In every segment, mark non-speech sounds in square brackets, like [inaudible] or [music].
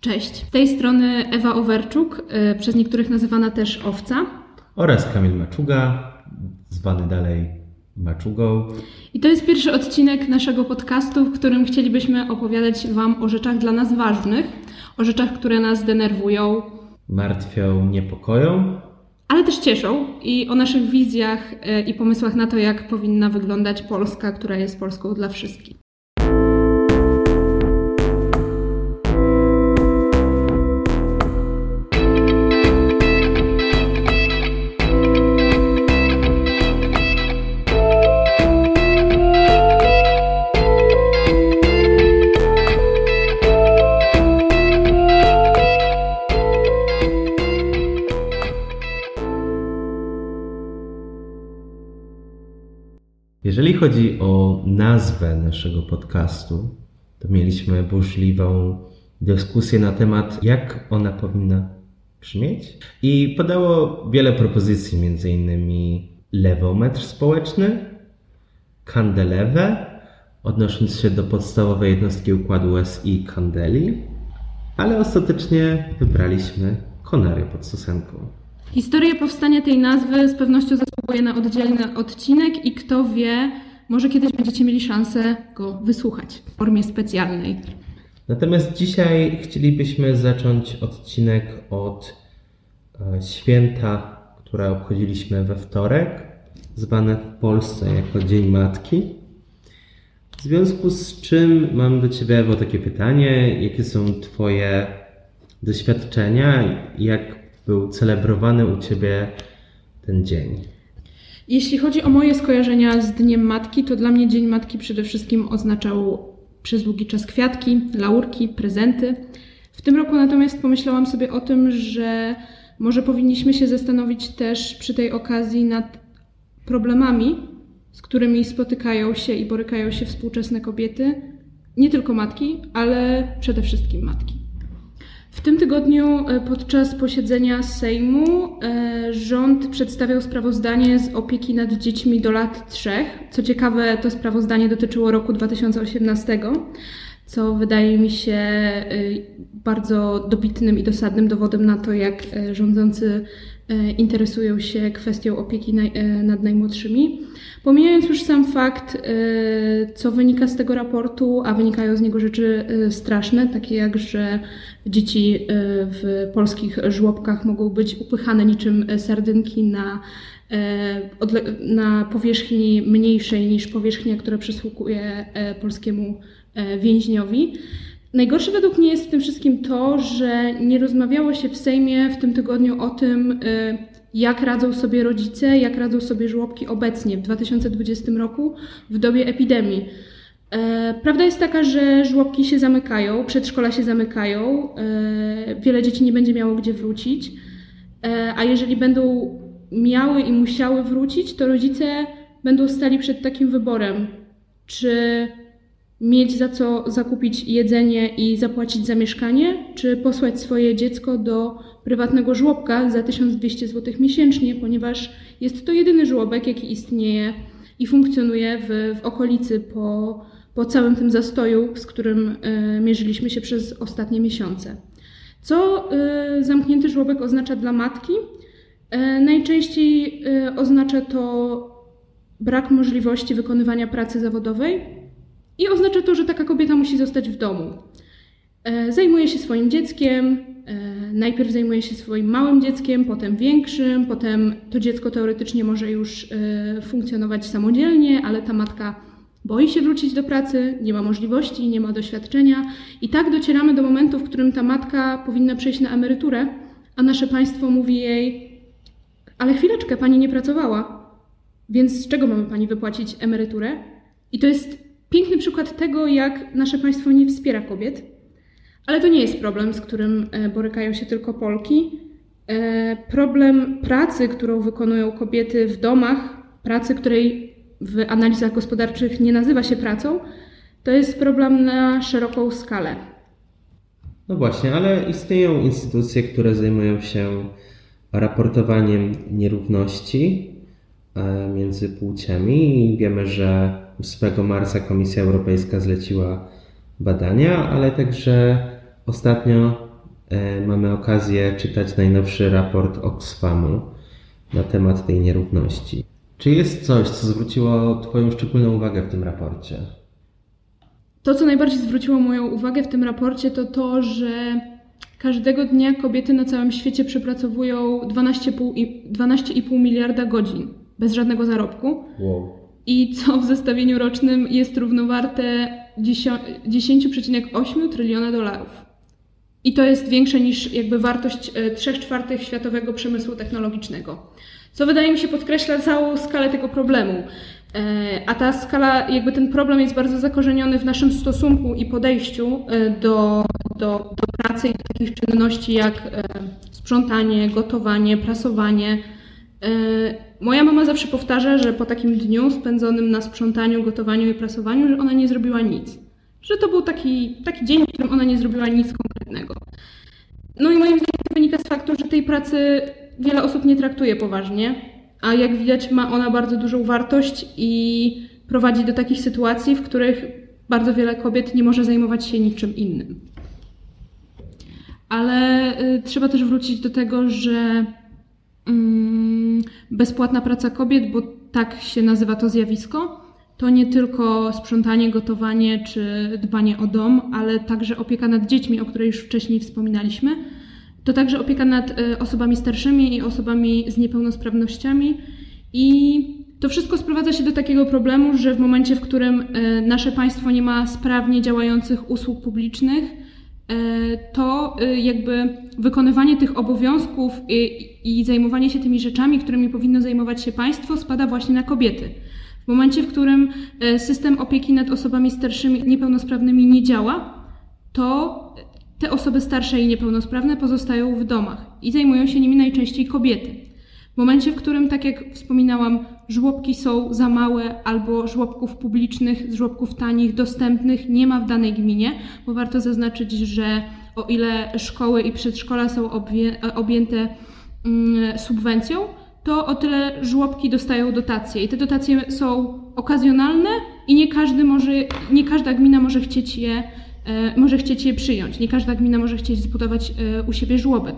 Cześć. Z tej strony Ewa Owerczuk, y, przez niektórych nazywana też Owca. Oraz Kamil Maczuga, zwany dalej Maczugą. I to jest pierwszy odcinek naszego podcastu, w którym chcielibyśmy opowiadać Wam o rzeczach dla nas ważnych, o rzeczach, które nas denerwują, Martwią, niepokoją. ale też cieszą i o naszych wizjach y, i pomysłach na to, jak powinna wyglądać Polska, która jest Polską dla wszystkich. Jeżeli chodzi o nazwę naszego podcastu, to mieliśmy burzliwą dyskusję na temat, jak ona powinna brzmieć. I podało wiele propozycji, innymi lewometr społeczny, kandelewę, odnosząc się do podstawowej jednostki układu SI kandeli, ale ostatecznie wybraliśmy konary pod Sosenką. Historia powstania tej nazwy z pewnością zasługuje na oddzielny odcinek i kto wie, może kiedyś będziecie mieli szansę go wysłuchać w formie specjalnej. Natomiast dzisiaj chcielibyśmy zacząć odcinek od e, święta, które obchodziliśmy we wtorek, zwane w Polsce jako Dzień Matki. W związku z czym mam do Ciebie, Ewo, takie pytanie. Jakie są Twoje doświadczenia? Jak był celebrowany u Ciebie ten dzień? Jeśli chodzi o moje skojarzenia z Dniem Matki, to dla mnie Dzień Matki przede wszystkim oznaczał przez długi czas kwiatki, laurki, prezenty. W tym roku natomiast pomyślałam sobie o tym, że może powinniśmy się zastanowić też przy tej okazji nad problemami, z którymi spotykają się i borykają się współczesne kobiety, nie tylko matki, ale przede wszystkim matki. W tym tygodniu e, podczas posiedzenia Sejmu e, rząd przedstawiał sprawozdanie z opieki nad dziećmi do lat trzech. Co ciekawe, to sprawozdanie dotyczyło roku 2018, co wydaje mi się e, bardzo dobitnym i dosadnym dowodem na to, jak rządzący interesują się kwestią opieki e, nad najmłodszymi. Pomijając już sam fakt, e, co wynika z tego raportu, a wynikają z niego rzeczy e, straszne, takie jak, że dzieci e, w polskich żłobkach mogą być upychane niczym e, sardynki na, e, na powierzchni mniejszej niż powierzchnia, która przysługuje e, polskiemu e, więźniowi. Najgorsze według mnie jest w tym wszystkim to, że nie rozmawiało się w Sejmie w tym tygodniu o tym, y, jak radzą sobie rodzice, jak radzą sobie żłobki obecnie w 2020 roku w dobie epidemii. E, Prawda jest taka, że żłobki się zamykają, przedszkola się zamykają, e, wiele dzieci nie będzie miało gdzie wrócić, e, a jeżeli będą miały i musiały wrócić, to rodzice będą stali przed takim wyborem, czy mieć za co zakupić jedzenie i zapłacić za mieszkanie, czy posłać swoje dziecko do prywatnego żłobka za 1200 zł miesięcznie, ponieważ jest to jedyny żłobek, jaki istnieje i funkcjonuje w, w okolicy po, po całym tym zastoju, z którym e, mierzyliśmy się przez ostatnie miesiące. Co e, zamknięty żłobek oznacza dla matki? E, najczęściej oznacza to brak możliwości wykonywania pracy zawodowej, i oznacza to, że taka kobieta musi zostać w domu. E, Zajmuje się swoim dzieckiem, e, najpierw zajmuje się swoim małym dzieckiem, potem większym, potem to dziecko teoretycznie może już e, funkcjonować samodzielnie, ale ta matka boi się wrócić do pracy, nie ma możliwości, nie ma doświadczenia. I tak docieramy do momentu, w którym ta matka powinna przejść na emeryturę, a nasze państwo mówi jej: Ale chwileczkę, pani nie pracowała, więc z czego mamy pani wypłacić emeryturę? I to jest piękny przykład tego, jak nasze państwo nie wspiera kobiet. Ale to nie jest problem, z którym e, borykają się tylko Polki. E, Problem pracy, którą wykonują kobiety w domach, pracy, której w analizach gospodarczych nie nazywa się pracą, to jest problem na szeroką skalę. No właśnie, ale istnieją instytucje, które zajmują się raportowaniem nierówności e, między płciami i wiemy, że 8 marca Komisja Europejska zleciła badania, ale także ostatnio e, mamy okazję czytać najnowszy raport Oxfamu na temat tej nierówności. Czy jest coś, co zwróciło Twoją szczególną uwagę w tym raporcie? To, co najbardziej zwróciło moją uwagę w tym raporcie, to to, że każdego dnia kobiety na całym świecie przepracowują 12,5 i- 12,5 miliarda godzin bez żadnego zarobku. Wow. I co w zestawieniu rocznym jest równowarte 10 10,8 tryliona dolarów. I to jest większe niż jakby wartość 3 czwartych światowego przemysłu technologicznego. Co wydaje mi się podkreśla całą skalę tego problemu. E, A ta skala, jakby ten problem jest bardzo zakorzeniony w naszym stosunku i podejściu e, do, do, do pracy i do takich czynności jak e, sprzątanie, gotowanie, prasowanie. Moja mama zawsze powtarza, że po takim dniu spędzonym na sprzątaniu, gotowaniu i prasowaniu, że ona nie zrobiła nic. Że to był taki, taki dzień, w którym ona nie zrobiła nic konkretnego. No i moim zdaniem to wynika z faktu, że tej pracy wiele osób nie traktuje poważnie, a jak widać ma ona bardzo dużą wartość i prowadzi do takich sytuacji, w których bardzo wiele kobiet nie może zajmować się niczym innym. Ale y, trzeba też wrócić do tego, że bezpłatna praca kobiet, bo tak się nazywa to zjawisko, to nie tylko sprzątanie, gotowanie czy dbanie o dom, ale także opieka nad dziećmi, o której już wcześniej wspominaliśmy. To także opieka nad y, osobami starszymi i osobami z niepełnosprawnościami. I to wszystko sprowadza się do takiego problemu, że w momencie, w którym y, nasze państwo nie ma sprawnie działających usług publicznych, to y, jakby wykonywanie tych obowiązków i, i zajmowanie się tymi rzeczami, którymi powinno zajmować się państwo, spada właśnie na kobiety. W momencie, w którym e, system opieki nad osobami starszymi niepełnosprawnymi nie działa, to te osoby starsze i niepełnosprawne pozostają w domach i zajmują się nimi najczęściej kobiety. W momencie, w którym, tak jak wspominałam, żłobki są za małe albo żłobków publicznych, żłobków tanich, dostępnych nie ma w danej gminie, bo warto zaznaczyć, że o ile szkoły i przedszkola są objęte mm, subwencją, to o tyle żłobki dostają dotacje. I te dotacje są okazjonalne i nie każdy może, nie każda gmina może chcieć je, e, może chcieć je przyjąć. Nie każda gmina może chcieć zbudować e, u siebie żłobek.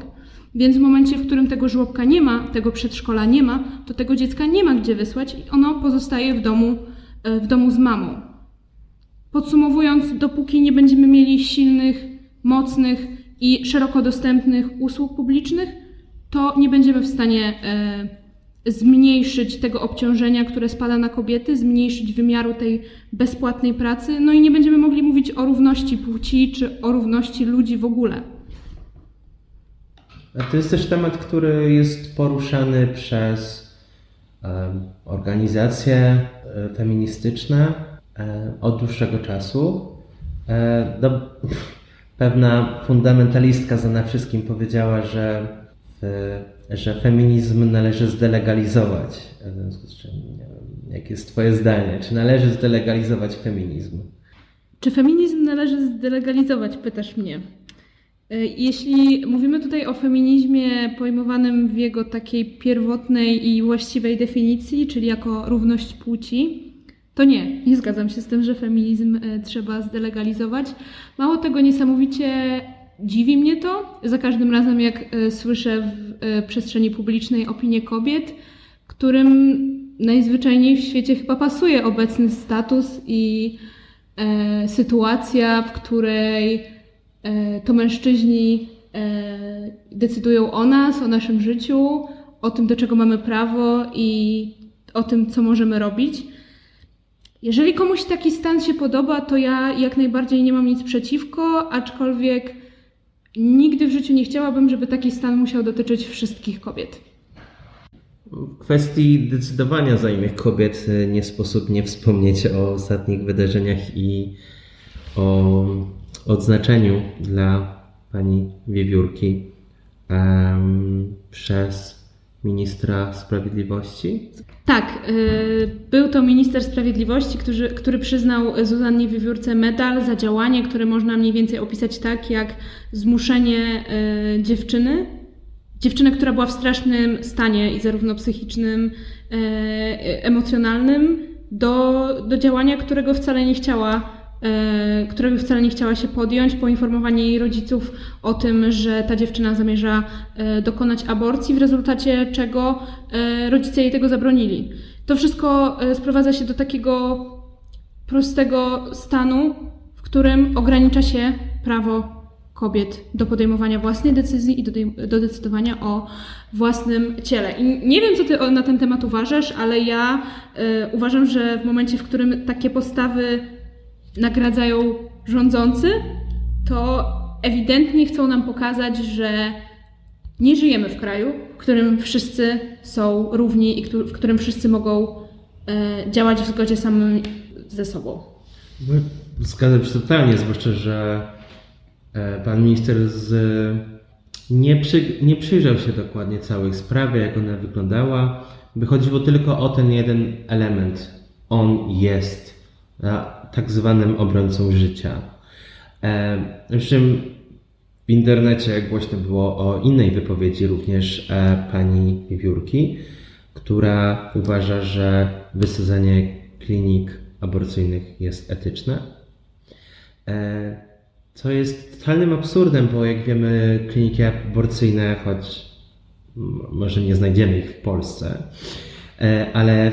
Więc w momencie, w którym tego żłobka nie ma, tego przedszkola nie ma, to tego dziecka nie ma gdzie wysłać i ono pozostaje w domu, e, w domu z mamą. Podsumowując, dopóki nie będziemy mieli silnych, mocnych i szeroko dostępnych usług publicznych, to nie będziemy w stanie e, zmniejszyć tego obciążenia, które spada na kobiety, zmniejszyć wymiaru tej bezpłatnej pracy, no i nie będziemy mogli mówić o równości płci czy o równości ludzi w ogóle. A to jest też temat, który jest poruszany przez em, organizacje e, feministyczne e, od dłuższego czasu. E, no, [laughs] pewna fundamentalistka za wszystkim powiedziała, że, że feminizm należy zdelegalizować. W związku z czym, nie wiem, jakie jest Twoje zdanie? Czy należy zdelegalizować feminizm? Czy feminizm należy zdelegalizować, pytasz mnie. E, Jeśli mówimy tutaj o feminizmie pojmowanym w jego takiej pierwotnej i właściwej definicji, czyli jako równość płci, to nie, nie zgadzam się z tym, że feminizm e, trzeba zdelegalizować. Mało tego, niesamowicie dziwi mnie to. Za każdym razem, jak e, słyszę w przestrzeni publicznej opinię kobiet, którym najzwyczajniej w świecie chyba pasuje obecny status i sytuacja, w której to mężczyźni e, decydują o nas, o naszym życiu, o tym, do czego mamy prawo i o tym, co możemy robić. Jeżeli komuś taki stan się podoba, to ja jak najbardziej nie mam nic przeciwko, aczkolwiek nigdy w życiu nie chciałabym, żeby taki stan musiał dotyczyć wszystkich kobiet. Kwestii decydowania za imię kobiet e, nie sposób nie wspomnieć o ostatnich wydarzeniach i o odznaczeniu dla pani Wiewiórki em, przez ministra sprawiedliwości. Tak, y, był to minister sprawiedliwości, który, który przyznał Zuzannie Wiewiórce medal za działanie, które można mniej więcej opisać tak, jak zmuszenie y, dziewczyny, dziewczyny, która była w strasznym stanie i zarówno psychicznym, y, emocjonalnym, do, do działania, którego wcale nie chciała e, którego wcale nie chciała się podjąć, poinformowanie jej rodziców o tym, że ta dziewczyna zamierza e, dokonać aborcji, w rezultacie czego e, rodzice jej tego zabronili. To wszystko e, sprowadza się do takiego prostego stanu, w którym ogranicza się prawo kobiet do podejmowania własnej decyzji i do, decydowania o własnym ciele. I nie wiem, co ty na ten temat uważasz, ale ja e, uważam, że w momencie, w którym takie postawy nagradzają rządzący, to ewidentnie chcą nam pokazać, że nie żyjemy w kraju, w którym wszyscy są równi i w którym wszyscy mogą e, działać w zgodzie samym ze sobą. No, Zgadzam się totalnie, zwłaszcza, że e, pan minister z, nie, przy, nie przyjrzał się dokładnie całej sprawie, jak ona wyglądała. By chodziło tylko o ten jeden element. On jest tak zwanym obrońcą życia. E, Zresztą w internecie głośno było o innej wypowiedzi również e, pani Wiewiórki, która uważa, że wysadzanie klinik aborcyjnych jest etyczne. E, Co jest totalnym absurdem, bo jak wiemy, kliniki aborcyjne, choć może nie znajdziemy ich w Polsce, ale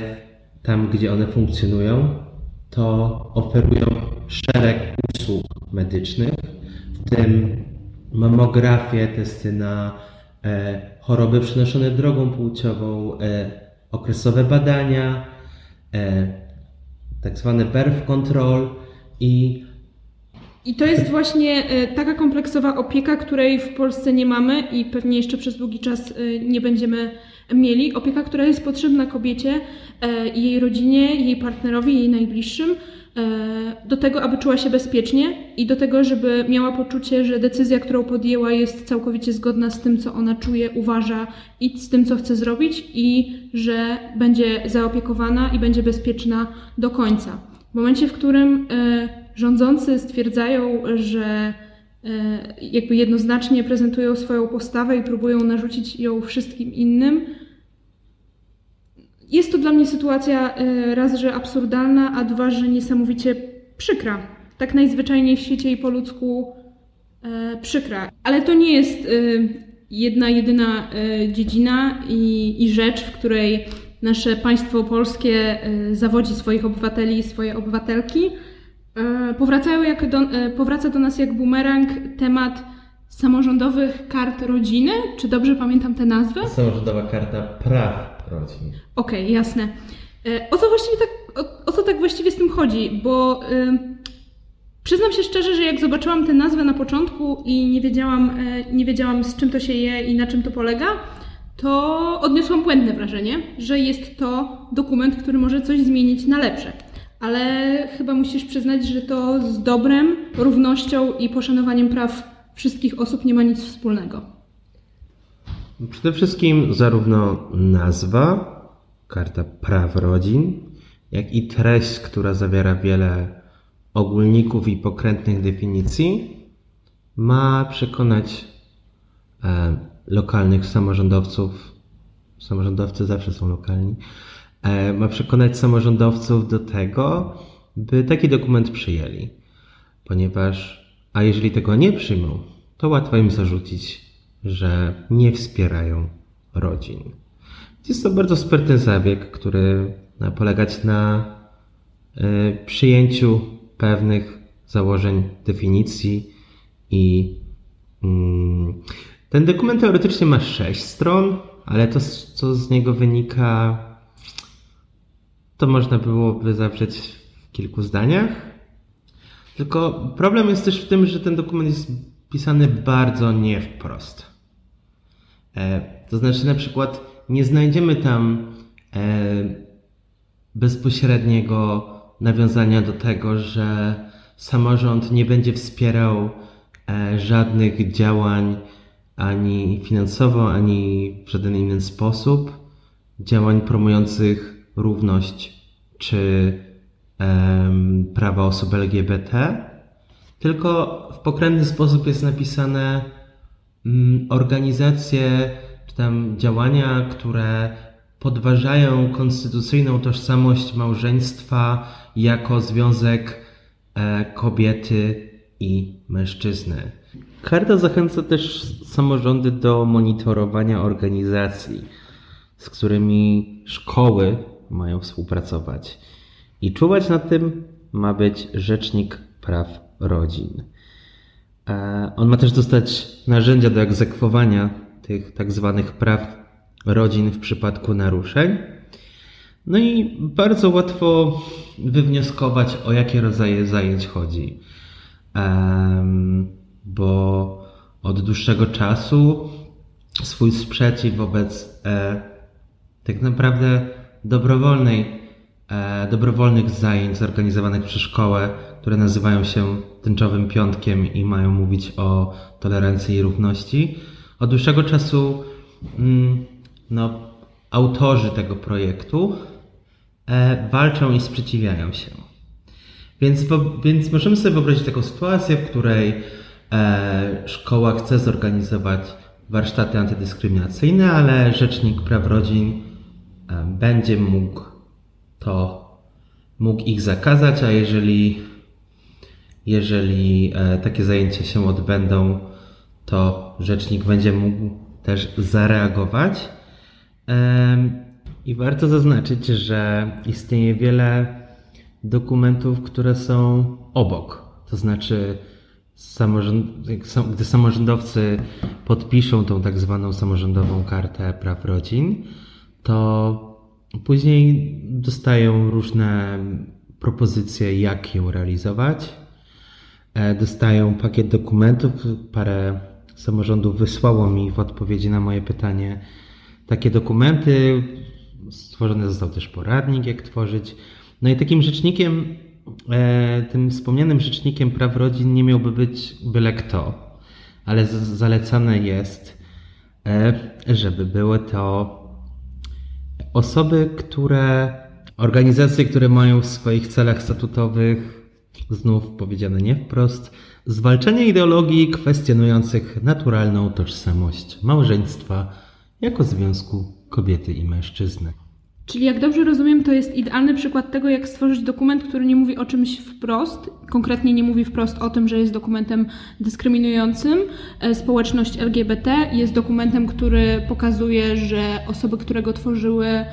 tam, gdzie one funkcjonują, to oferują szereg usług medycznych, w tym mamografię, testy na e, choroby przenoszone drogą płciową, e, okresowe badania, e, tak zwane birth control i I to jest właśnie e, taka kompleksowa opieka, której w Polsce nie mamy i pewnie jeszcze przez długi czas e, nie będziemy mieli. Opieka, która jest potrzebna kobiecie e, jej rodzinie, jej partnerowi, jej najbliższym, e, do tego, aby czuła się bezpiecznie i do tego, żeby miała poczucie, że decyzja, którą podjęła, jest całkowicie zgodna z tym, co ona czuje, uważa i z tym, co chce zrobić, i że będzie zaopiekowana i będzie bezpieczna do końca. W momencie, w którym e, rządzący stwierdzają, że jakby jednoznacznie prezentują swoją postawę i próbują narzucić ją wszystkim innym, jest to dla mnie sytuacja e, raz, że absurdalna, a dwa, że niesamowicie przykra. Tak najzwyczajniej w świecie i po ludzku e, przykra. Ale to nie jest e, jedna, jedyna e, dziedzina i, i rzecz, w której nasze państwo polskie e, zawodzi swoich obywateli i swoje obywatelki. E, Powracają jak do, e, powraca do nas jak bumerang temat samorządowych kart rodziny. Czy dobrze pamiętam tę nazwę? samorządowa karta praw rodzin. Okej, jasne. E, O co właściwie tak, o, o co tak właściwie z tym chodzi? Bo y, przyznam się szczerze, że jak zobaczyłam tę nazwę na początku i nie wiedziałam, e, nie wiedziałam z czym to się je i na czym to polega, to odniosłam błędne wrażenie, że jest to dokument, który może coś zmienić na lepsze. Ale chyba musisz przyznać, że to z dobrem, równością i poszanowaniem praw wszystkich osób nie ma nic wspólnego. Przede wszystkim zarówno nazwa, karta praw rodzin, jak i treść, która zawiera wiele ogólników i pokrętnych definicji, ma przekonać e, lokalnych samorządowców, samorządowcy zawsze są lokalni, ma przekonać samorządowców do tego, by taki dokument przyjęli. Ponieważ, a jeżeli tego nie przyjmą, to łatwo im zarzucić, że nie wspierają rodzin. Jest to bardzo sprytny zabieg, który ma polegać na e, przyjęciu pewnych założeń, definicji i mm, ten dokument teoretycznie ma sześć stron, ale to, co z niego wynika, to można byłoby zawrzeć w kilku zdaniach. Tylko problem jest też w tym, że ten dokument jest pisany bardzo nie wprost. E, to znaczy, na przykład, nie znajdziemy tam e, bezpośredniego nawiązania do tego, że samorząd nie będzie wspierał e, żadnych działań ani finansowo, ani w żaden inny sposób działań promujących równość czy em, prawa osób LGBT, tylko w pokrętny sposób jest napisane mm, organizacje czy tam działania, które podważają konstytucyjną tożsamość małżeństwa jako związek e, kobiety i mężczyzny. Karta zachęca też samorządy do monitorowania organizacji, z którymi szkoły mają współpracować. I czuwać na tym ma być Rzecznik Praw Rodzin. E, On ma też dostać narzędzia do egzekwowania tych tak zwanych praw rodzin w przypadku naruszeń. No i bardzo łatwo wywnioskować, o jakie rodzaje zajęć chodzi. Bo od dłuższego czasu swój sprzeciw wobec e, tak naprawdę dobrowolnej, e, dobrowolnych zajęć zorganizowanych przez szkołę, które nazywają się tęczowym piątkiem i mają mówić o tolerancji i równości. Od dłuższego czasu mm, no, autorzy tego projektu e, walczą i sprzeciwiają się. Więc, więc możemy sobie wyobrazić taką sytuację, w której e, szkoła chce zorganizować warsztaty antydyskryminacyjne, ale Rzecznik Praw Rodzin będzie mógł to, mógł ich zakazać, a jeżeli, jeżeli e, takie zajęcia się odbędą, to Rzecznik będzie mógł też zareagować. I warto zaznaczyć, że istnieje wiele dokumentów, które są obok. To znaczy, gdy samorządowcy podpiszą tą tak zwaną samorządową kartę praw rodzin, to później dostają różne propozycje, jak ją realizować. E, Dostają pakiet dokumentów. Parę samorządów wysłało mi w odpowiedzi na moje pytanie takie dokumenty. Stworzony został też poradnik, jak tworzyć. No i takim rzecznikiem, e, tym wspomnianym rzecznikiem praw rodzin nie miałby być byle kto, ale zalecane jest, e, żeby były to osoby, które, organizacje, które mają w swoich celach statutowych, znów powiedziane nie wprost, zwalczanie ideologii kwestionujących naturalną tożsamość małżeństwa jako związku kobiety i mężczyzny. Czyli jak dobrze rozumiem, to jest idealny przykład tego, jak stworzyć dokument, który nie mówi o czymś wprost, konkretnie nie mówi wprost o tym, że jest dokumentem dyskryminującym e, społeczność LGBT, jest dokumentem, który pokazuje, że osoby, które go tworzyły, e,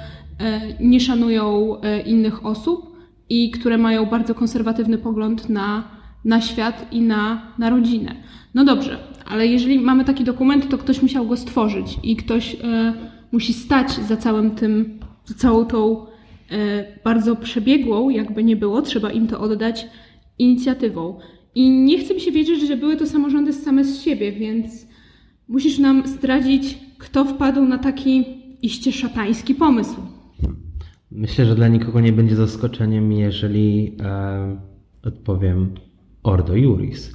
nie szanują e, innych osób i które mają bardzo konserwatywny pogląd na, na świat i na, na rodzinę. No dobrze, ale jeżeli mamy taki dokument, to ktoś musiał go stworzyć i ktoś musi stać za całym tym, całą tą e, bardzo przebiegłą, jakby nie było, trzeba im to oddać, inicjatywą. I nie chcę mi się wierzyć, że były to samorządy same z siebie, więc musisz nam zdradzić, kto wpadł na taki iście szatański pomysł. Myślę, że dla nikogo nie będzie zaskoczeniem, jeżeli e, odpowiem Ordo Juris.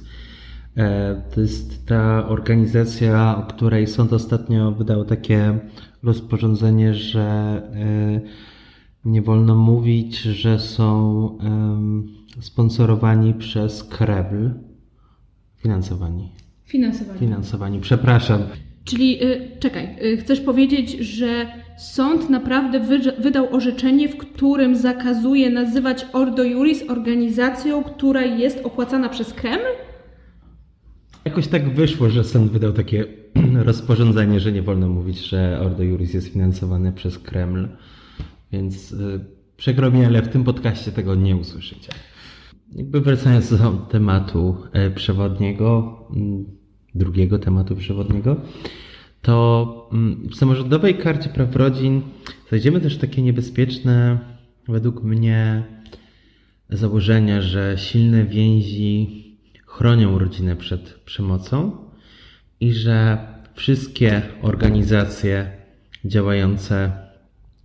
E, to jest ta organizacja, o której sąd ostatnio wydał takie rozporządzenie, że e, nie wolno mówić, że są sponsorowani przez Kreml. Finansowani. Finansowanie. Finansowani, przepraszam. Czyli y, czekaj, y, chcesz powiedzieć, że sąd naprawdę wy- wydał orzeczenie, w którym zakazuje nazywać Ordo Juris organizacją, która jest opłacana przez Kreml? Jakoś tak wyszło, że sąd wydał takie [clears throat] rozporządzenie, że nie wolno mówić, że Ordo Juris jest finansowane przez Kreml. Więc y, przykro mi, ale w tym podcaście tego nie usłyszycie. Jakby wracając do tematu e, przewodniego, mm, drugiego tematu przewodniego, to mm, w samorządowej karcie praw rodzin znajdziemy też takie niebezpieczne, według mnie, założenia, że silne więzi chronią rodzinę przed przemocą i że wszystkie organizacje działające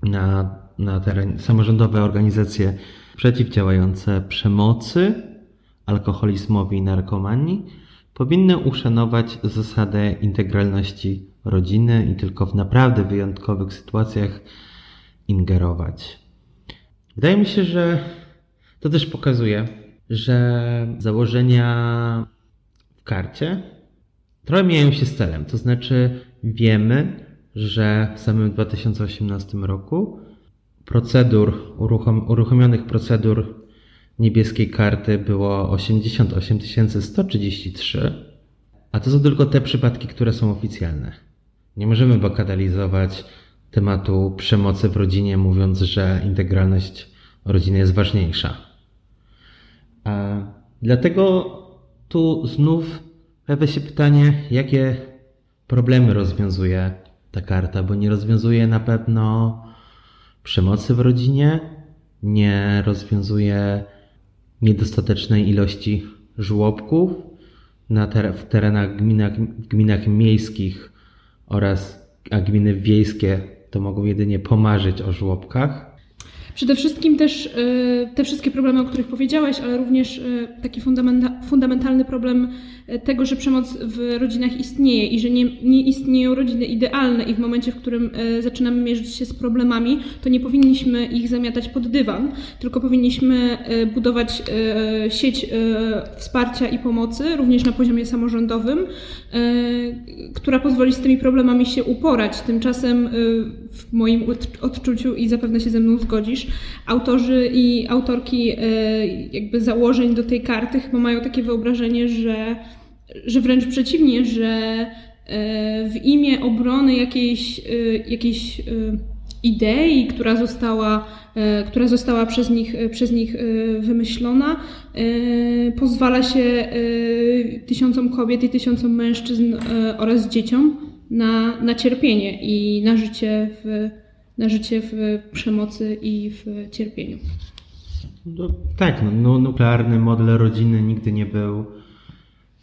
na, na terenie, samorządowe organizacje przeciwdziałające przemocy, alkoholizmowi i narkomanii powinny uszanować zasadę integralności rodziny i tylko w naprawdę wyjątkowych sytuacjach ingerować. Wydaje mi się, że to też pokazuje, że założenia w karcie trochę mijają się z celem. To znaczy, wiemy, że w samym 2018 roku procedur, uruchom, uruchomionych procedur niebieskiej karty było 88 133, a to są tylko te przypadki, które są oficjalne. Nie możemy bagatelizować tematu przemocy w rodzinie, mówiąc, że integralność rodziny jest ważniejsza. A dlatego tu znów pojawia się pytanie, jakie problemy rozwiązuje ta karta, bo nie rozwiązuje na pewno przemocy w rodzinie, nie rozwiązuje niedostatecznej ilości żłobków na ter- w terenach gminach, gminach miejskich oraz a gminy wiejskie to mogą jedynie pomarzyć o żłobkach. Przede wszystkim też y, te wszystkie problemy, o których powiedziałeś, ale również y, taki fundamenta fundamentalny problem y, tego, że przemoc w rodzinach istnieje i że nie, nie istnieją rodziny idealne i w momencie, w którym zaczynamy mierzyć się z problemami, to nie powinniśmy ich zamiatać pod dywan, tylko powinniśmy budować sieć wsparcia i pomocy, również na poziomie samorządowym, która pozwoli z tymi problemami się uporać. Tymczasem w moim odczuciu i zapewne się ze mną zgodzisz, autorzy i autorki e, jakby założeń do tej karty chyba mają takie wyobrażenie, że, że wręcz przeciwnie, że e, w imię obrony jakiejś, e, jakiejś idei, która została, która została przez nich, przez nich wymyślona, pozwala się tysiącom kobiet i tysiącom mężczyzn oraz dzieciom na, na cierpienie i na życie w na życie w przemocy i w cierpieniu. No, tak, no, no, nuklearny model rodziny nigdy nie był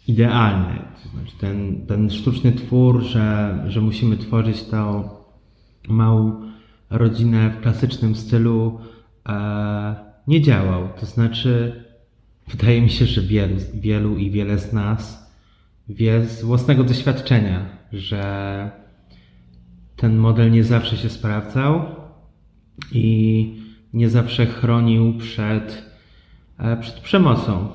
idealny. To znaczy ten, ten sztuczny twór, że, że musimy tworzyć tą małą rodzinę w klasycznym stylu, e, nie działał. To znaczy, wydaje mi się, że wielu, wielu i wiele z nas wie z własnego doświadczenia, że ten model nie zawsze się sprawdzał i nie zawsze chronił przed, e, przed przemocą.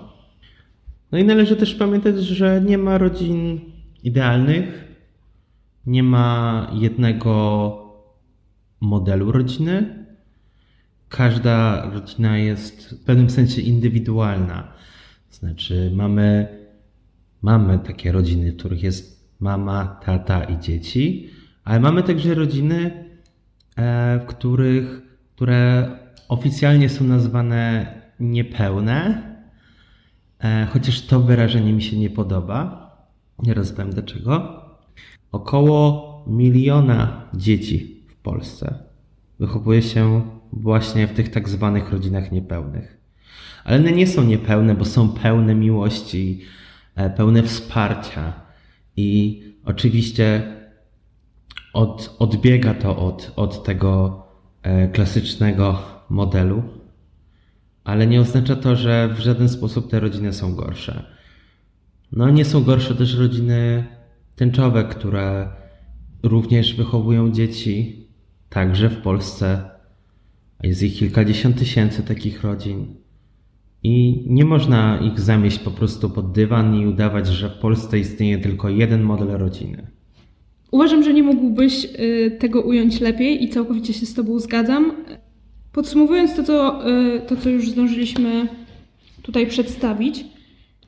No i należy też pamiętać, że nie ma rodzin idealnych, nie ma jednego modelu rodziny. Każda rodzina jest w pewnym sensie indywidualna. Znaczy, mamy, mamy takie rodziny, w których jest mama, tata i dzieci, ale mamy także rodziny, e, w których, które oficjalnie są nazwane niepełne, e, chociaż to wyrażenie mi się nie podoba. Nie rozumiem dlaczego. Około miliona dzieci w Polsce wychowuje się właśnie w tych tak zwanych rodzinach niepełnych. Ale one nie są niepełne, bo są pełne miłości, e, pełne wsparcia. I oczywiście od, odbiega to od, od tego e, klasycznego modelu, ale nie oznacza to, że w żaden sposób te rodziny są gorsze. No, nie są gorsze też rodziny tęczowe, które również wychowują dzieci, także w Polsce. Jest ich kilkadziesiąt tysięcy takich rodzin. I nie można ich zamieść po prostu pod dywan i udawać, że w Polsce istnieje tylko jeden model rodziny. Uważam, że nie mógłbyś y, tego ująć lepiej i całkowicie się z Tobą zgadzam. Podsumowując to, co, y, to, co już zdążyliśmy tutaj przedstawić,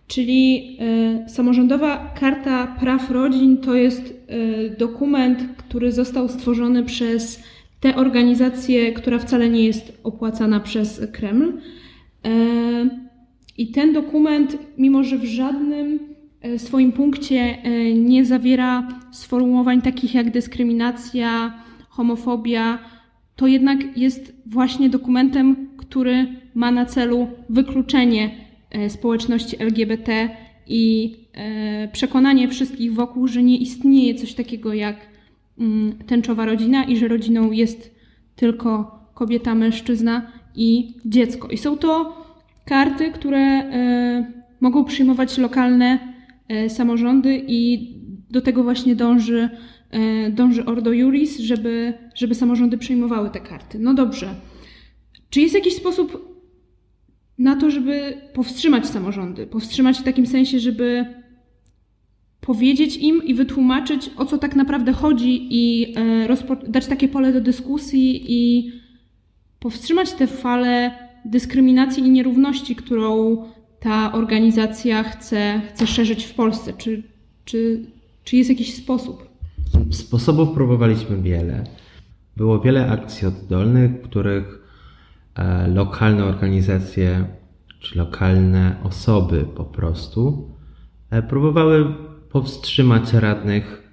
czyli y, samorządowa karta praw rodzin to jest dokument, który został stworzony przez tę organizację, która wcale nie jest opłacana przez Kreml. I ten dokument, mimo że w żadnym swoim punkcie e, nie zawiera sformułowań takich jak dyskryminacja, homofobia, to jednak jest właśnie dokumentem, który ma na celu wykluczenie e, społeczności LGBT i przekonanie wszystkich wokół, że nie istnieje coś takiego jak mm, tęczowa rodzina i że rodziną jest tylko kobieta, mężczyzna i dziecko. I są to karty, które mogą przyjmować lokalne E, samorządy i do tego właśnie dąży, e, dąży Ordo Juris, żeby, żeby samorządy przyjmowały te karty. No dobrze. Czy jest jakiś sposób na to, żeby powstrzymać samorządy? Powstrzymać w takim sensie, żeby powiedzieć im i wytłumaczyć, o co tak naprawdę chodzi, i e, dać takie pole do dyskusji i powstrzymać tę falę dyskryminacji i nierówności, którą ta organizacja chce, chce szerzyć w Polsce? Czy, czy, czy jest jakiś sposób? Sposobów próbowaliśmy wiele. Było wiele akcji oddolnych, w których e, lokalne organizacje czy lokalne osoby po prostu e, próbowały powstrzymać radnych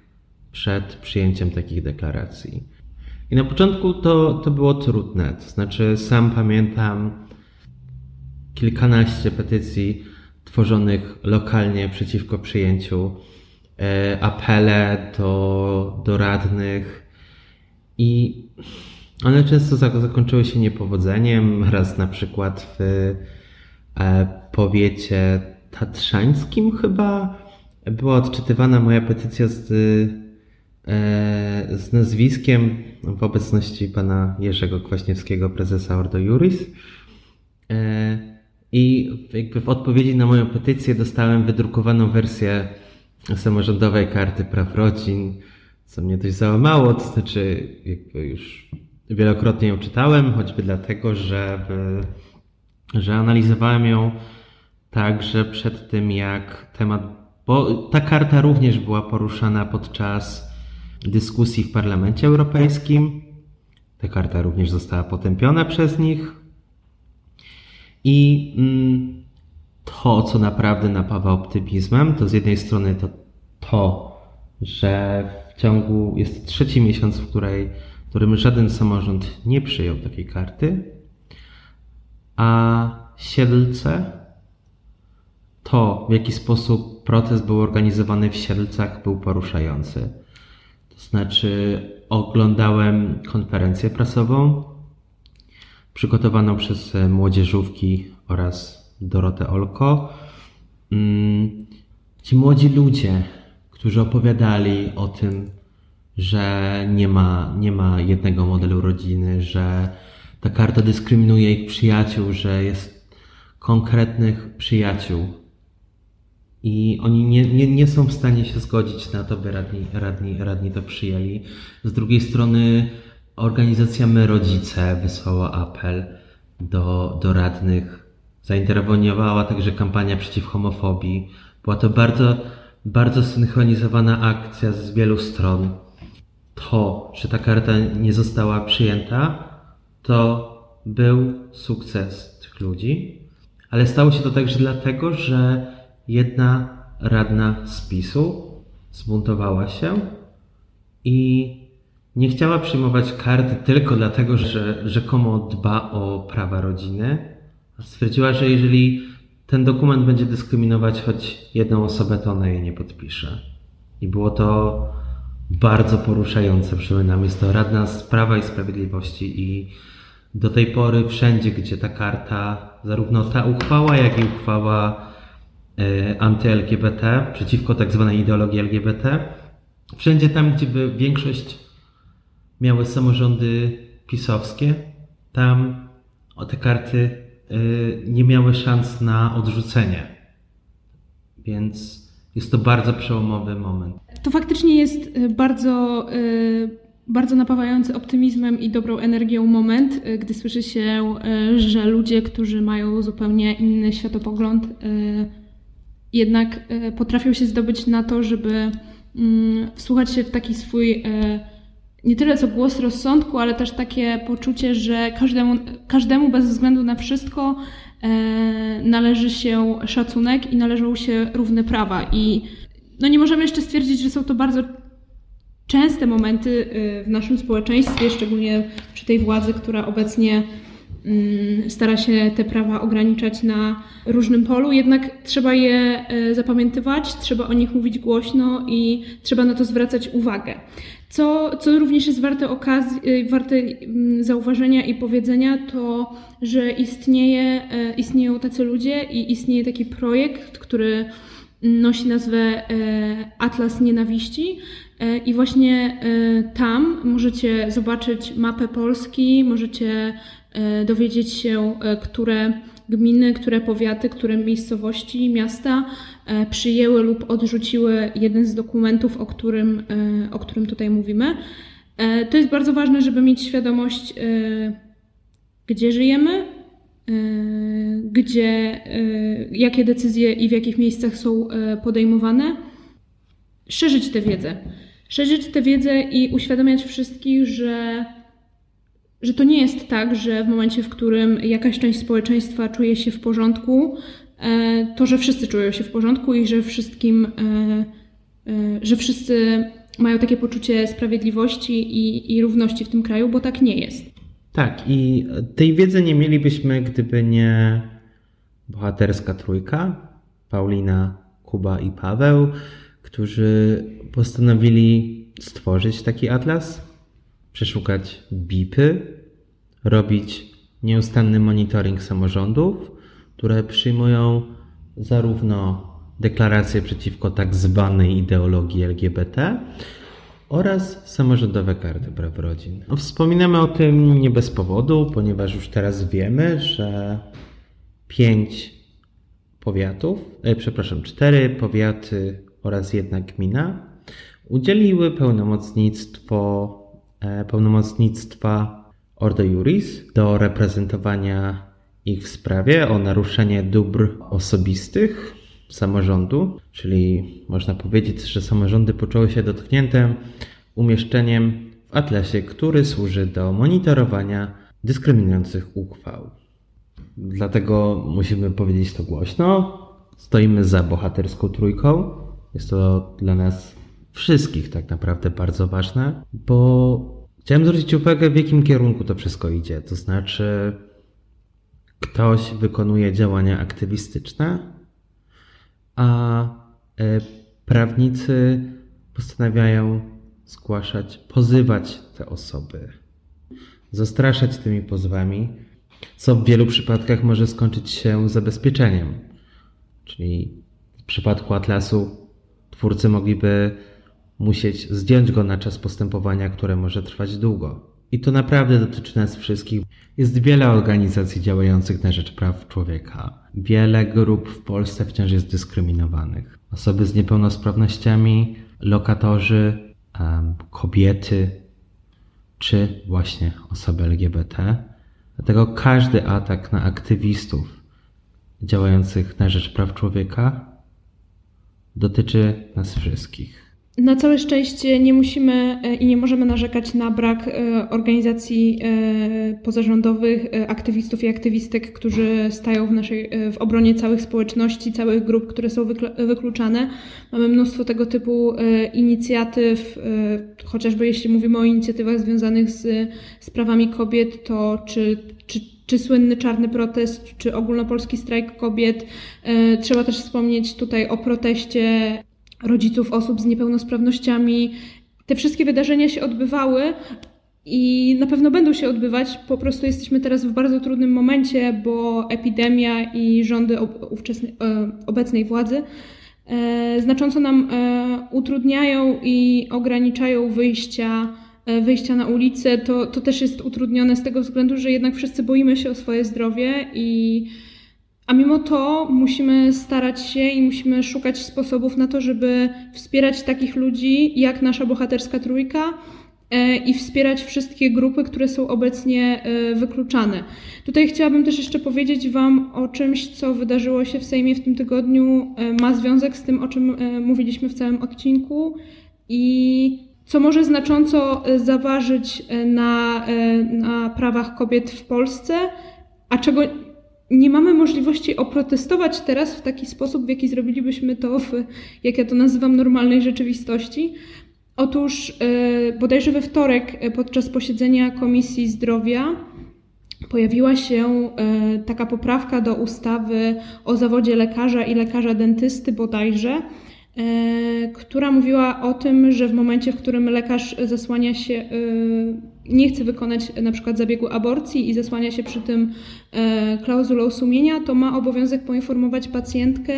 przed przyjęciem takich deklaracji. I na początku to, to było trudne. To znaczy, sam pamiętam kilkanaście petycji tworzonych lokalnie przeciwko przyjęciu, e, apele do, do radnych i one często zakończyły się niepowodzeniem. Raz na przykład w e, powiecie tatrzańskim chyba była odczytywana moja petycja z, e, z nazwiskiem w obecności pana Jerzego Kwaśniewskiego, prezesa Ordo Juris. I jakby w odpowiedzi na moją petycję dostałem wydrukowaną wersję samorządowej karty praw rodzin, co mnie dość załamało, to znaczy jakby już wielokrotnie ją czytałem, choćby dlatego, że, że analizowałem ją także przed tym, jak temat, bo ta karta również była poruszana podczas dyskusji w Parlamencie Europejskim. Ta karta również została potępiona przez nich. I mm, to, co naprawdę napawa optymizmem, to z jednej strony to, to że w ciągu jest trzeci miesiąc, w, której, w którym żaden samorząd nie przyjął takiej karty, a Siedlce to, w jaki sposób protest był organizowany w Siedlcach, był poruszający. To znaczy, oglądałem konferencję prasową przygotowaną przez młodzieżówki oraz Dorotę Olko. Mm, ci młodzi ludzie, którzy opowiadali o tym, że nie ma, nie ma jednego modelu rodziny, że ta karta dyskryminuje ich przyjaciół, że jest konkretnych przyjaciół. I oni nie, nie, nie są w stanie się zgodzić na to, by radni, radni, radni to przyjęli. Z drugiej strony organizacja My Rodzice wysłała apel do, do radnych. Zainterweniowała także kampania przeciw homofobii. Była to bardzo bardzo synchronizowana akcja z wielu stron. To, że ta karta nie została przyjęta, to był sukces tych ludzi, ale stało się to także dlatego, że jedna radna z PiSu zbuntowała się i nie chciała przyjmować karty tylko dlatego, że rzekomo dba o prawa rodziny. Stwierdziła, że jeżeli ten dokument będzie dyskryminować choć jedną osobę, to ona jej nie podpisze. I było to bardzo poruszające. Przypominam, jest to radna z Prawa i Sprawiedliwości i do tej pory wszędzie, gdzie ta karta, zarówno ta uchwała, jak i uchwała y, anty-LGBT, przeciwko tak zwanej ideologii LGBT, wszędzie tam, gdzie by większość miały samorządy pisowskie, tam o te karty Y, nie miały szans na odrzucenie. Więc jest to bardzo przełomowy moment. To faktycznie jest y, bardzo, y, bardzo napawający optymizmem i dobrą energią moment, gdy słyszy się, że ludzie, którzy mają zupełnie inny światopogląd, jednak potrafią się zdobyć na to, żeby mm, wsłuchać się w taki swój nie tyle co głos rozsądku, ale też takie poczucie, że każdemu, każdemu bez względu na wszystko e, należy się szacunek i należą się równe prawa. I no nie możemy jeszcze stwierdzić, że są to bardzo częste momenty e, w naszym społeczeństwie, szczególnie przy tej władzy, która obecnie stara się te prawa ograniczać na różnym polu, jednak trzeba je e, zapamiętywać, trzeba o nich mówić głośno i trzeba na to zwracać uwagę. Co, co również jest warte, okazji, y, warte mm, zauważenia i powiedzenia, to że istnieje, e, istnieją tacy ludzie i istnieje taki projekt, który nosi nazwę e, Atlas Nienawiści. E, I właśnie tam możecie zobaczyć mapę Polski, możecie dowiedzieć się, które gminy, które powiaty, które miejscowości, miasta e, przyjęły lub odrzuciły jeden z dokumentów, o którym, e, o którym tutaj mówimy. E, to jest bardzo ważne, żeby mieć świadomość, gdzie żyjemy, gdzie, jakie decyzje i w jakich miejscach są podejmowane, szerzyć tę wiedzę. Szerzyć tę wiedzę i uświadamiać wszystkich, że, że to nie jest tak, że w momencie, w którym jakaś część społeczeństwa czuje się w porządku, to że wszyscy czują się w porządku i że wszystkim, że wszyscy mają takie poczucie sprawiedliwości i, i równości w tym kraju, bo tak nie jest. Tak, i tej wiedzy nie mielibyśmy, gdyby nie bohaterska trójka Paulina, Kuba i Paweł, którzy postanowili stworzyć taki atlas, przeszukać BIPy, robić nieustanny monitoring samorządów, które przyjmują zarówno deklaracje przeciwko tak zwanej ideologii LGBT oraz samorządowe karty praw rodzin. No, wspominamy o tym nie bez powodu, ponieważ już teraz wiemy, że pięć powiatów, e, przepraszam, cztery powiaty oraz jedna gmina udzieliły pełnomocnictwo, pełnomocnictwa Ordo Juris do reprezentowania ich w sprawie o naruszenie dóbr osobistych samorządu, czyli można powiedzieć, że samorządy poczuły się dotknięte umieszczeniem w atlasie, który służy do monitorowania dyskryminujących uchwał. Dlatego musimy powiedzieć to głośno. Stoimy za bohaterską trójką. Jest to dla nas wszystkich tak naprawdę bardzo ważne, bo chciałem zwrócić uwagę, w jakim kierunku to wszystko idzie. To znaczy, ktoś wykonuje działania aktywistyczne, a e, prawnicy postanawiają zgłaszać, pozywać te osoby, zastraszać tymi pozwami, co w wielu przypadkach może skończyć się zabezpieczeniem. Czyli w przypadku Atlasu twórcy mogliby musieć zdjąć go na czas postępowania, które może trwać długo. I to naprawdę dotyczy nas wszystkich. Jest wiele organizacji działających na rzecz praw człowieka. Wiele grup w Polsce wciąż jest dyskryminowanych. Osoby z niepełnosprawnościami, lokatorzy, kobiety, czy właśnie osoby LGBT. Dlatego każdy atak na aktywistów działających na rzecz praw człowieka dotyczy nas wszystkich. Na całe szczęście nie musimy e, i nie możemy narzekać na brak e, organizacji e, pozarządowych, aktywistów i aktywistek, którzy stają w, naszej, w obronie całych społeczności, całych grup, które są wykluczane. Mamy mnóstwo tego typu inicjatyw, chociażby jeśli mówimy o inicjatywach związanych z sprawami kobiet, to czy, czy czy słynny czarny protest, czy ogólnopolski strajk kobiet. Trzeba też wspomnieć tutaj o proteście rodziców osób z niepełnosprawnościami. Te wszystkie wydarzenia się odbywały i na pewno będą się odbywać. Po prostu jesteśmy teraz w bardzo trudnym momencie, bo epidemia i rządy ówczesnej, e, obecnej władzy e, znacząco nam e, utrudniają i ograniczają wyjścia, wyjścia na ulicę. To, to też jest utrudnione z tego względu, że jednak wszyscy boimy się o swoje zdrowie i a mimo to musimy starać się i musimy szukać sposobów na to, żeby wspierać takich ludzi jak nasza bohaterska trójka e, i wspierać wszystkie grupy, które są obecnie e, wykluczane. Tutaj chciałabym też jeszcze powiedzieć Wam o czymś, co wydarzyło się w Sejmie w tym tygodniu. E, ma związek z tym, o czym mówiliśmy w całym odcinku i co może znacząco zaważyć na, na prawach kobiet w Polsce, a czego nie mamy możliwości oprotestować teraz w taki sposób, w jaki zrobilibyśmy to w, jak ja to nazywam, normalnej rzeczywistości. Otóż yy, bodajże we wtorek e, podczas posiedzenia Komisji Zdrowia pojawiła się yy, taka poprawka do ustawy o zawodzie lekarza i lekarza dentysty bodajże, E, która mówiła o tym, że w momencie, w którym lekarz zasłania się, e, nie chce wykonać na przykład zabiegu aborcji i zasłania się przy tym e, klauzulą sumienia, to ma obowiązek poinformować pacjentkę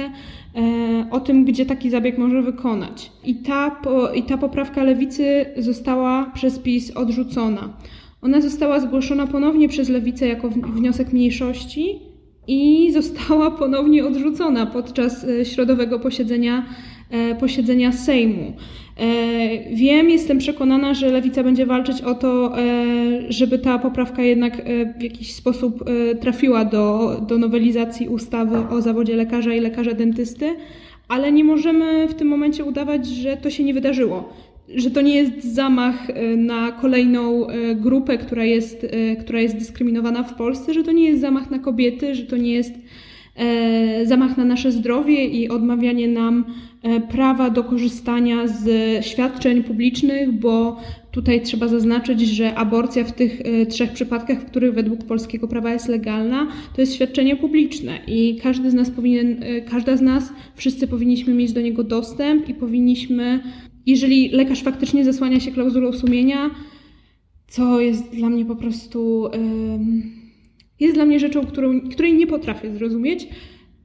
o tym, gdzie taki zabieg może wykonać. I ta, i ta poprawka lewicy została przez PiS odrzucona. Ona została zgłoszona ponownie przez lewicę jako wniosek mniejszości i została ponownie odrzucona podczas środowego posiedzenia e, posiedzenia Sejmu. E, Wiem, jestem przekonana, że Lewica będzie walczyć o to, e, żeby ta poprawka jednak e, w jakiś sposób trafiła do, do nowelizacji ustawy o zawodzie lekarza i lekarza dentysty, ale nie możemy w tym momencie udawać, że to się nie wydarzyło. Że to nie jest zamach na kolejną grupę, która jest, która jest dyskryminowana w Polsce, że to nie jest zamach na kobiety, że to nie jest zamach na nasze zdrowie i odmawianie nam prawa do korzystania z świadczeń publicznych, bo tutaj trzeba zaznaczyć, że aborcja w tych e, trzech przypadkach, w których według polskiego prawa jest legalna, to jest świadczenie publiczne i każdy z nas powinien, e, każda z nas, wszyscy powinniśmy mieć do niego dostęp i powinniśmy, jeżeli lekarz faktycznie zasłania się klauzulą sumienia, co jest dla mnie po prostu. jest dla mnie rzeczą, którą, której nie potrafię zrozumieć.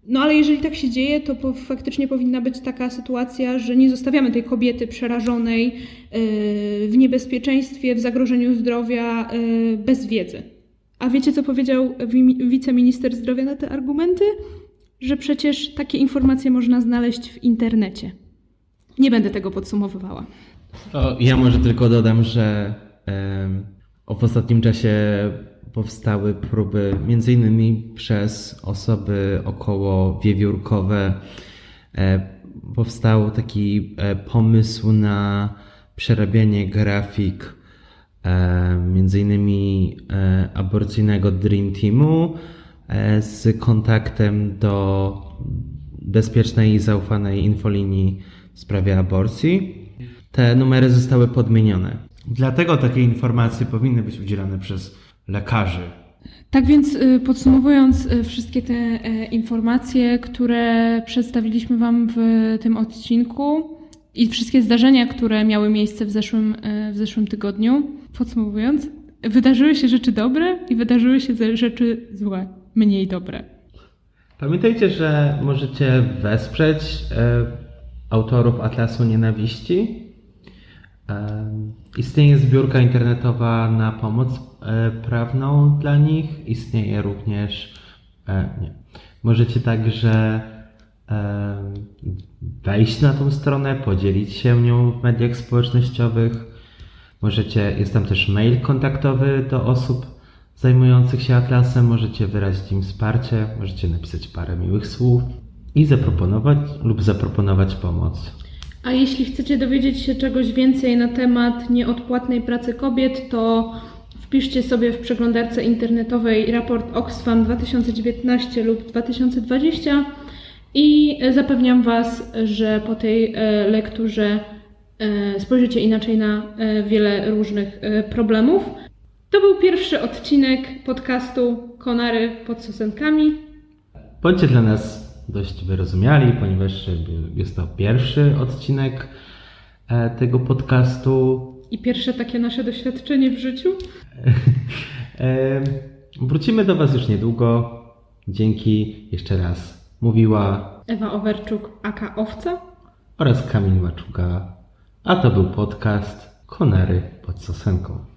No ale jeżeli tak się dzieje, to po, faktycznie powinna być taka sytuacja, że nie zostawiamy tej kobiety przerażonej yy, w niebezpieczeństwie, w zagrożeniu zdrowia yy, bez wiedzy. A wiecie, co powiedział wi- wiceminister zdrowia na te argumenty? Że przecież takie informacje można znaleźć w internecie. Nie będę tego podsumowywała. O, ja może tylko dodam, że em, w ostatnim czasie powstały próby, między innymi przez osoby około wiewiórkowe, e, powstał taki e, pomysł na przerabianie grafik e, między innymi aborcyjnego Dream Teamu z kontaktem do bezpiecznej i zaufanej infolinii w sprawie aborcji. Te numery zostały podmienione. Dlatego takie informacje powinny być udzielane przez lekarzy. Tak więc y, podsumowując y, wszystkie te e, informacje, które przedstawiliśmy Wam w tym odcinku i wszystkie zdarzenia, które miały miejsce w zeszłym, e, w zeszłym tygodniu, podsumowując, wydarzyły się rzeczy dobre i wydarzyły się ze- rzeczy złe, mniej dobre. Pamiętajcie, że możecie wesprzeć e, autorów Atlasu Nienawiści. Istnieje zbiórka internetowa na pomoc e, prawną dla nich. Istnieje również. E, nie. Możecie także wejść na tą stronę, podzielić się nią w mediach społecznościowych. Możecie, jest tam też mail kontaktowy do osób zajmujących się Atlasem. Możecie wyrazić im wsparcie, możecie napisać parę miłych słów i zaproponować lub zaproponować pomoc. A jeśli chcecie dowiedzieć się czegoś więcej na temat nieodpłatnej pracy kobiet, to wpiszcie sobie w przeglądarce internetowej raport Oxfam 2019 lub 2020 i zapewniam Was, że po tej e, lekturze e, spojrzycie inaczej na e, wiele różnych problemów. To był pierwszy odcinek podcastu Konary pod sosenkami. Bądźcie dla nas dość wyrozumiali, ponieważ jest to pierwszy odcinek e, tego podcastu. I pierwsze takie nasze doświadczenie w życiu. [laughs] E, Wrócimy do Was już niedługo. Dzięki jeszcze raz. Mówiła Ewa Owerczuk, aka Owca. oraz Kamil Maczuga. A to był podcast Konary pod Sosenką.